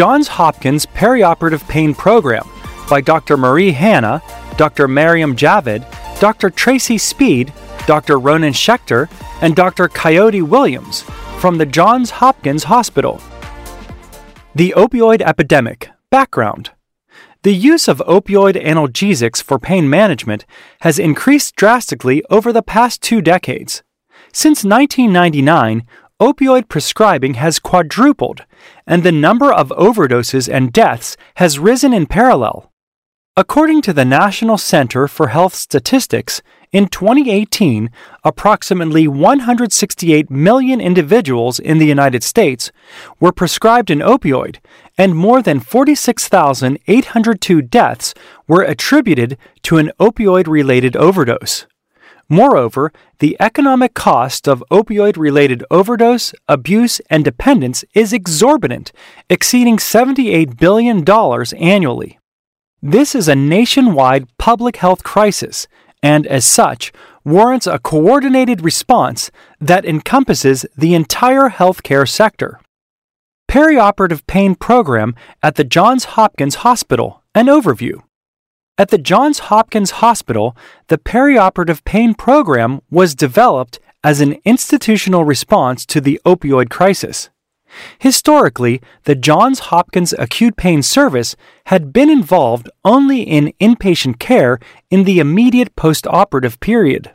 Johns Hopkins Perioperative Pain Program by Dr. Marie Hanna, Dr. Mariam Javid, Dr. Tracy Speed, Dr. Ronen Shechter, and Dr. Kayode Williams from the Johns Hopkins Hospital. The opioid epidemic background. The use of opioid analgesics for pain management has increased drastically over the past two decades. Since 1999, opioid prescribing has quadrupled, and the number of overdoses and deaths has risen in parallel. According to the National Center for Health Statistics, in 2018, approximately 168 million individuals in the United States were prescribed an opioid, and more than 46,802 deaths were attributed to an opioid related overdose. Moreover, the economic cost of opioid related overdose, abuse, and dependence is exorbitant, exceeding $78 billion annually. This is a nationwide public health crisis, and as such, warrants a coordinated response that encompasses the entire healthcare sector. Perioperative Pain Program at the Johns Hopkins Hospital, an overview. At the Johns Hopkins Hospital, the perioperative pain program was developed as an institutional response to the opioid crisis. Historically, the Johns Hopkins Acute Pain Service had been involved only in inpatient care in the immediate postoperative period.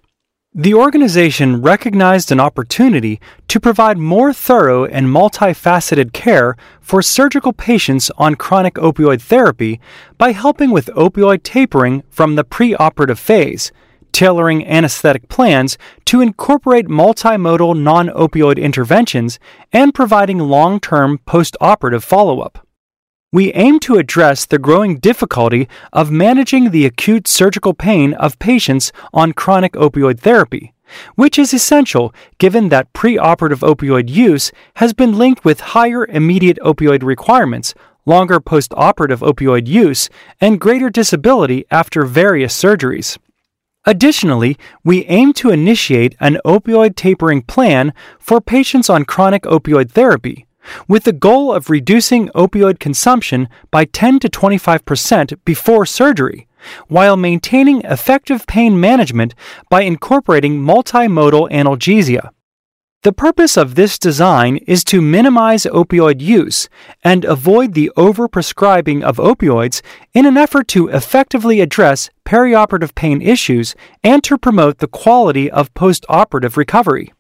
The organization recognized an opportunity to provide more thorough and multifaceted care for surgical patients on chronic opioid therapy by helping with opioid tapering from the preoperative phase, tailoring anesthetic plans to incorporate multimodal non opioid interventions, and providing long term postoperative follow up we aim to address the growing difficulty of managing the acute surgical pain of patients on chronic opioid therapy, which is essential given that preoperative opioid use has been linked with higher immediate opioid requirements, longer postoperative opioid use, and greater disability after various surgeries. Additionally, we aim to initiate an opioid tapering plan for patients on chronic opioid therapy with the goal of reducing opioid consumption by 10 to 25% before surgery, while maintaining effective pain management by incorporating multimodal analgesia. The purpose of this design is to minimize opioid use and avoid the overprescribing of opioids in an effort to effectively address perioperative pain issues and to promote the quality of postoperative recovery.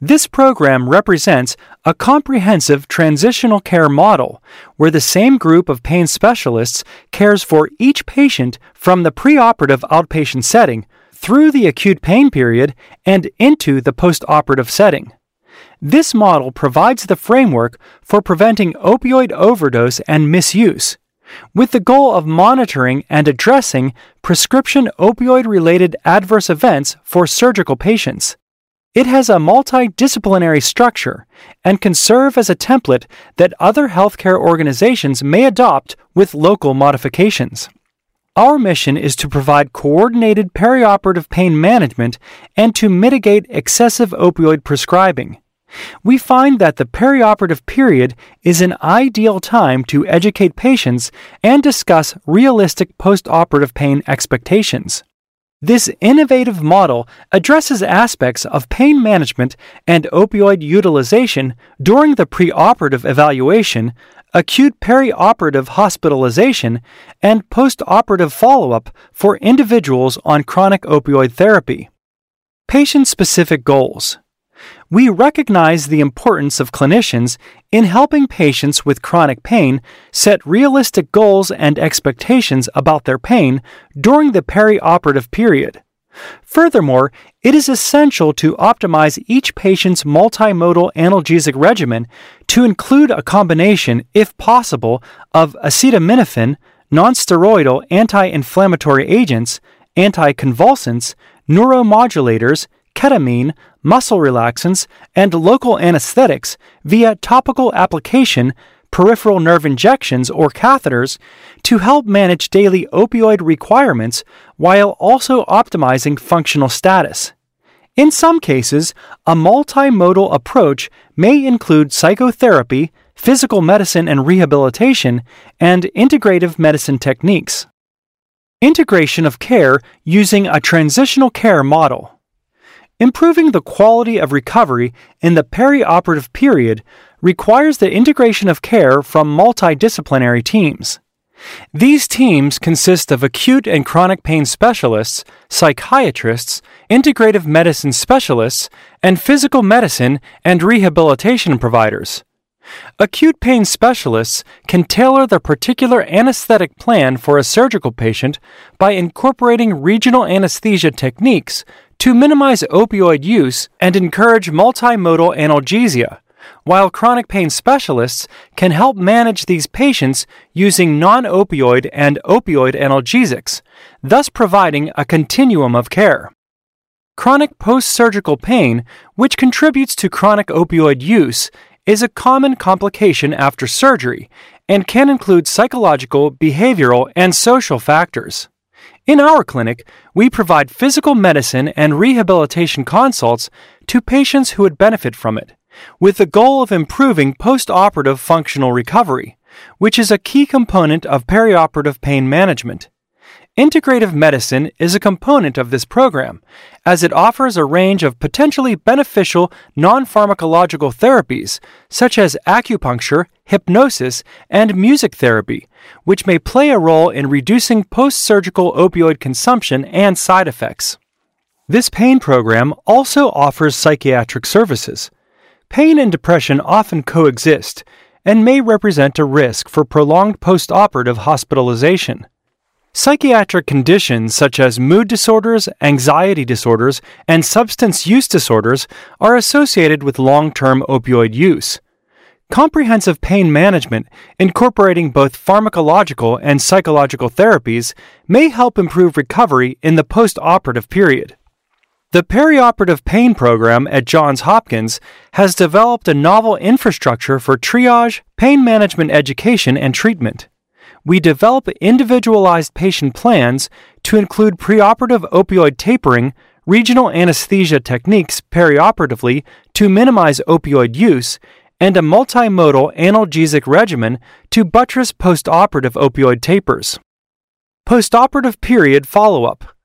This program represents a comprehensive transitional care model where the same group of pain specialists cares for each patient from the preoperative outpatient setting through the acute pain period and into the postoperative setting. This model provides the framework for preventing opioid overdose and misuse, with the goal of monitoring and addressing prescription opioid related adverse events for surgical patients. It has a multidisciplinary structure and can serve as a template that other healthcare organizations may adopt with local modifications. Our mission is to provide coordinated perioperative pain management and to mitigate excessive opioid prescribing. We find that the perioperative period is an ideal time to educate patients and discuss realistic postoperative pain expectations. This innovative model addresses aspects of pain management and opioid utilization during the preoperative evaluation, acute perioperative hospitalization, and postoperative follow up for individuals on chronic opioid therapy. Patient specific goals we recognize the importance of clinicians in helping patients with chronic pain set realistic goals and expectations about their pain during the perioperative period. Furthermore, it is essential to optimize each patient's multimodal analgesic regimen to include a combination, if possible, of acetaminophen, nonsteroidal anti inflammatory agents, anticonvulsants, neuromodulators, ketamine, muscle relaxants, and local anesthetics via topical application, peripheral nerve injections, or catheters to help manage daily opioid requirements while also optimizing functional status. In some cases, a multimodal approach may include psychotherapy, physical medicine and rehabilitation, and integrative medicine techniques. Integration of care using a transitional care model. Improving the quality of recovery in the perioperative period requires the integration of care from multidisciplinary teams. These teams consist of acute and chronic pain specialists, psychiatrists, integrative medicine specialists, and physical medicine and rehabilitation providers. Acute pain specialists can tailor the particular anesthetic plan for a surgical patient by incorporating regional anesthesia techniques to minimize opioid use and encourage multimodal analgesia, while chronic pain specialists can help manage these patients using non opioid and opioid analgesics, thus providing a continuum of care. Chronic post surgical pain, which contributes to chronic opioid use, is a common complication after surgery and can include psychological, behavioral, and social factors. In our clinic, we provide physical medicine and rehabilitation consults to patients who would benefit from it, with the goal of improving post-operative functional recovery, which is a key component of perioperative pain management. Integrative medicine is a component of this program, as it offers a range of potentially beneficial non pharmacological therapies, such as acupuncture, hypnosis, and music therapy, which may play a role in reducing post surgical opioid consumption and side effects. This pain program also offers psychiatric services. Pain and depression often coexist and may represent a risk for prolonged post operative hospitalization. Psychiatric conditions such as mood disorders, anxiety disorders, and substance use disorders are associated with long term opioid use. Comprehensive pain management, incorporating both pharmacological and psychological therapies, may help improve recovery in the post operative period. The perioperative pain program at Johns Hopkins has developed a novel infrastructure for triage, pain management education, and treatment we develop individualized patient plans to include preoperative opioid tapering, regional anesthesia techniques perioperatively to minimize opioid use, and a multimodal analgesic regimen to buttress postoperative opioid tapers. Postoperative period follow up.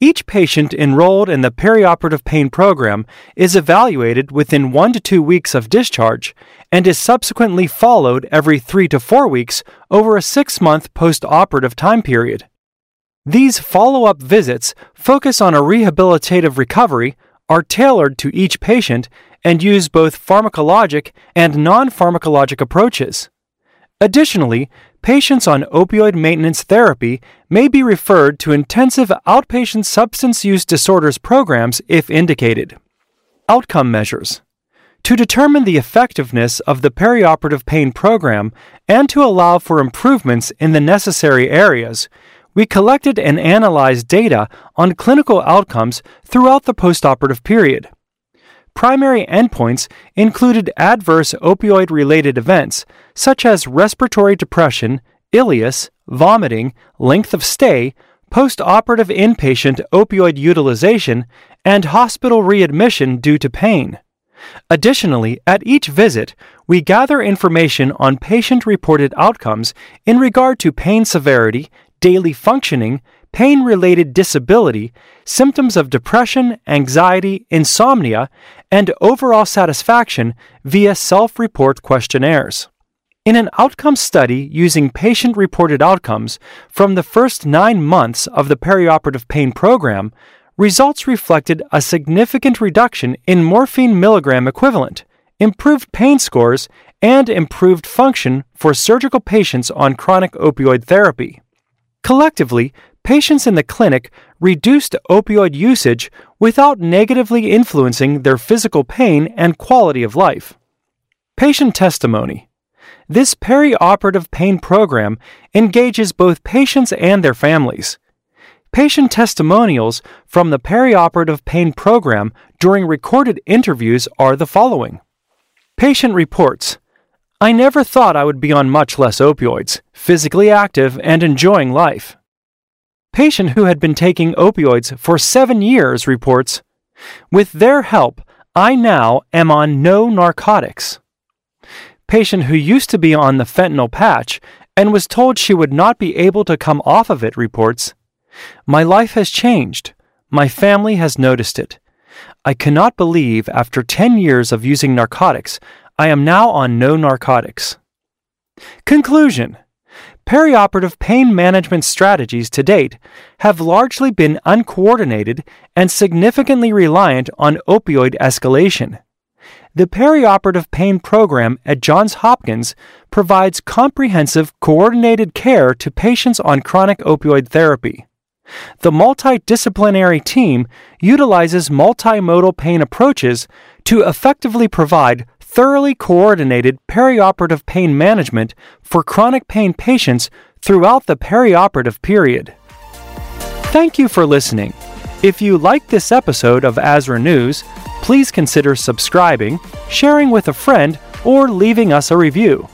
Each patient enrolled in the perioperative pain program is evaluated within one to two weeks of discharge and is subsequently followed every three to four weeks over a six month post-operative time period. These follow up visits focus on a rehabilitative recovery, are tailored to each patient, and use both pharmacologic and non pharmacologic approaches. Additionally, patients on opioid maintenance therapy may be referred to intensive outpatient substance use disorders programs if indicated. Outcome measures. To determine the effectiveness of the perioperative pain program and to allow for improvements in the necessary areas, we collected and analyzed data on clinical outcomes throughout the postoperative period. Primary endpoints included adverse opioid related events such as respiratory depression, ileus, vomiting, length of stay, post-operative inpatient opioid utilization, and hospital readmission due to pain. Additionally, at each visit, we gather information on patient reported outcomes in regard to pain severity, daily functioning, pain related disability, symptoms of depression, anxiety, insomnia, and overall satisfaction via self report questionnaires. In an outcome study using patient reported outcomes from the first nine months of the perioperative pain program, results reflected a significant reduction in morphine milligram equivalent, improved pain scores, and improved function for surgical patients on chronic opioid therapy. Collectively, patients in the clinic reduced opioid usage without negatively influencing their physical pain and quality of life. Patient testimony. This perioperative pain program engages both patients and their families. Patient testimonials from the perioperative pain program during recorded interviews are the following Patient reports I never thought I would be on much less opioids, physically active, and enjoying life. Patient who had been taking opioids for seven years reports, With their help, I now am on no narcotics. patient who used to be on the fentanyl patch and was told she would not be able to come off of it, reports My life has changed. My family has noticed it. I cannot believe after 10 years of using narcotics, I am now on no narcotics. Conclusion Perioperative pain management strategies to date have largely been uncoordinated and significantly reliant on opioid escalation. The perioperative pain program at Johns Hopkins provides comprehensive, coordinated care to patients on chronic opioid therapy. The multidisciplinary team utilizes multimodal pain approaches to effectively provide thoroughly coordinated perioperative pain management for chronic pain patients throughout the perioperative period. Thank you for listening. If you like this episode of ASRA News, please consider subscribing, sharing with a friend, or leaving us a review.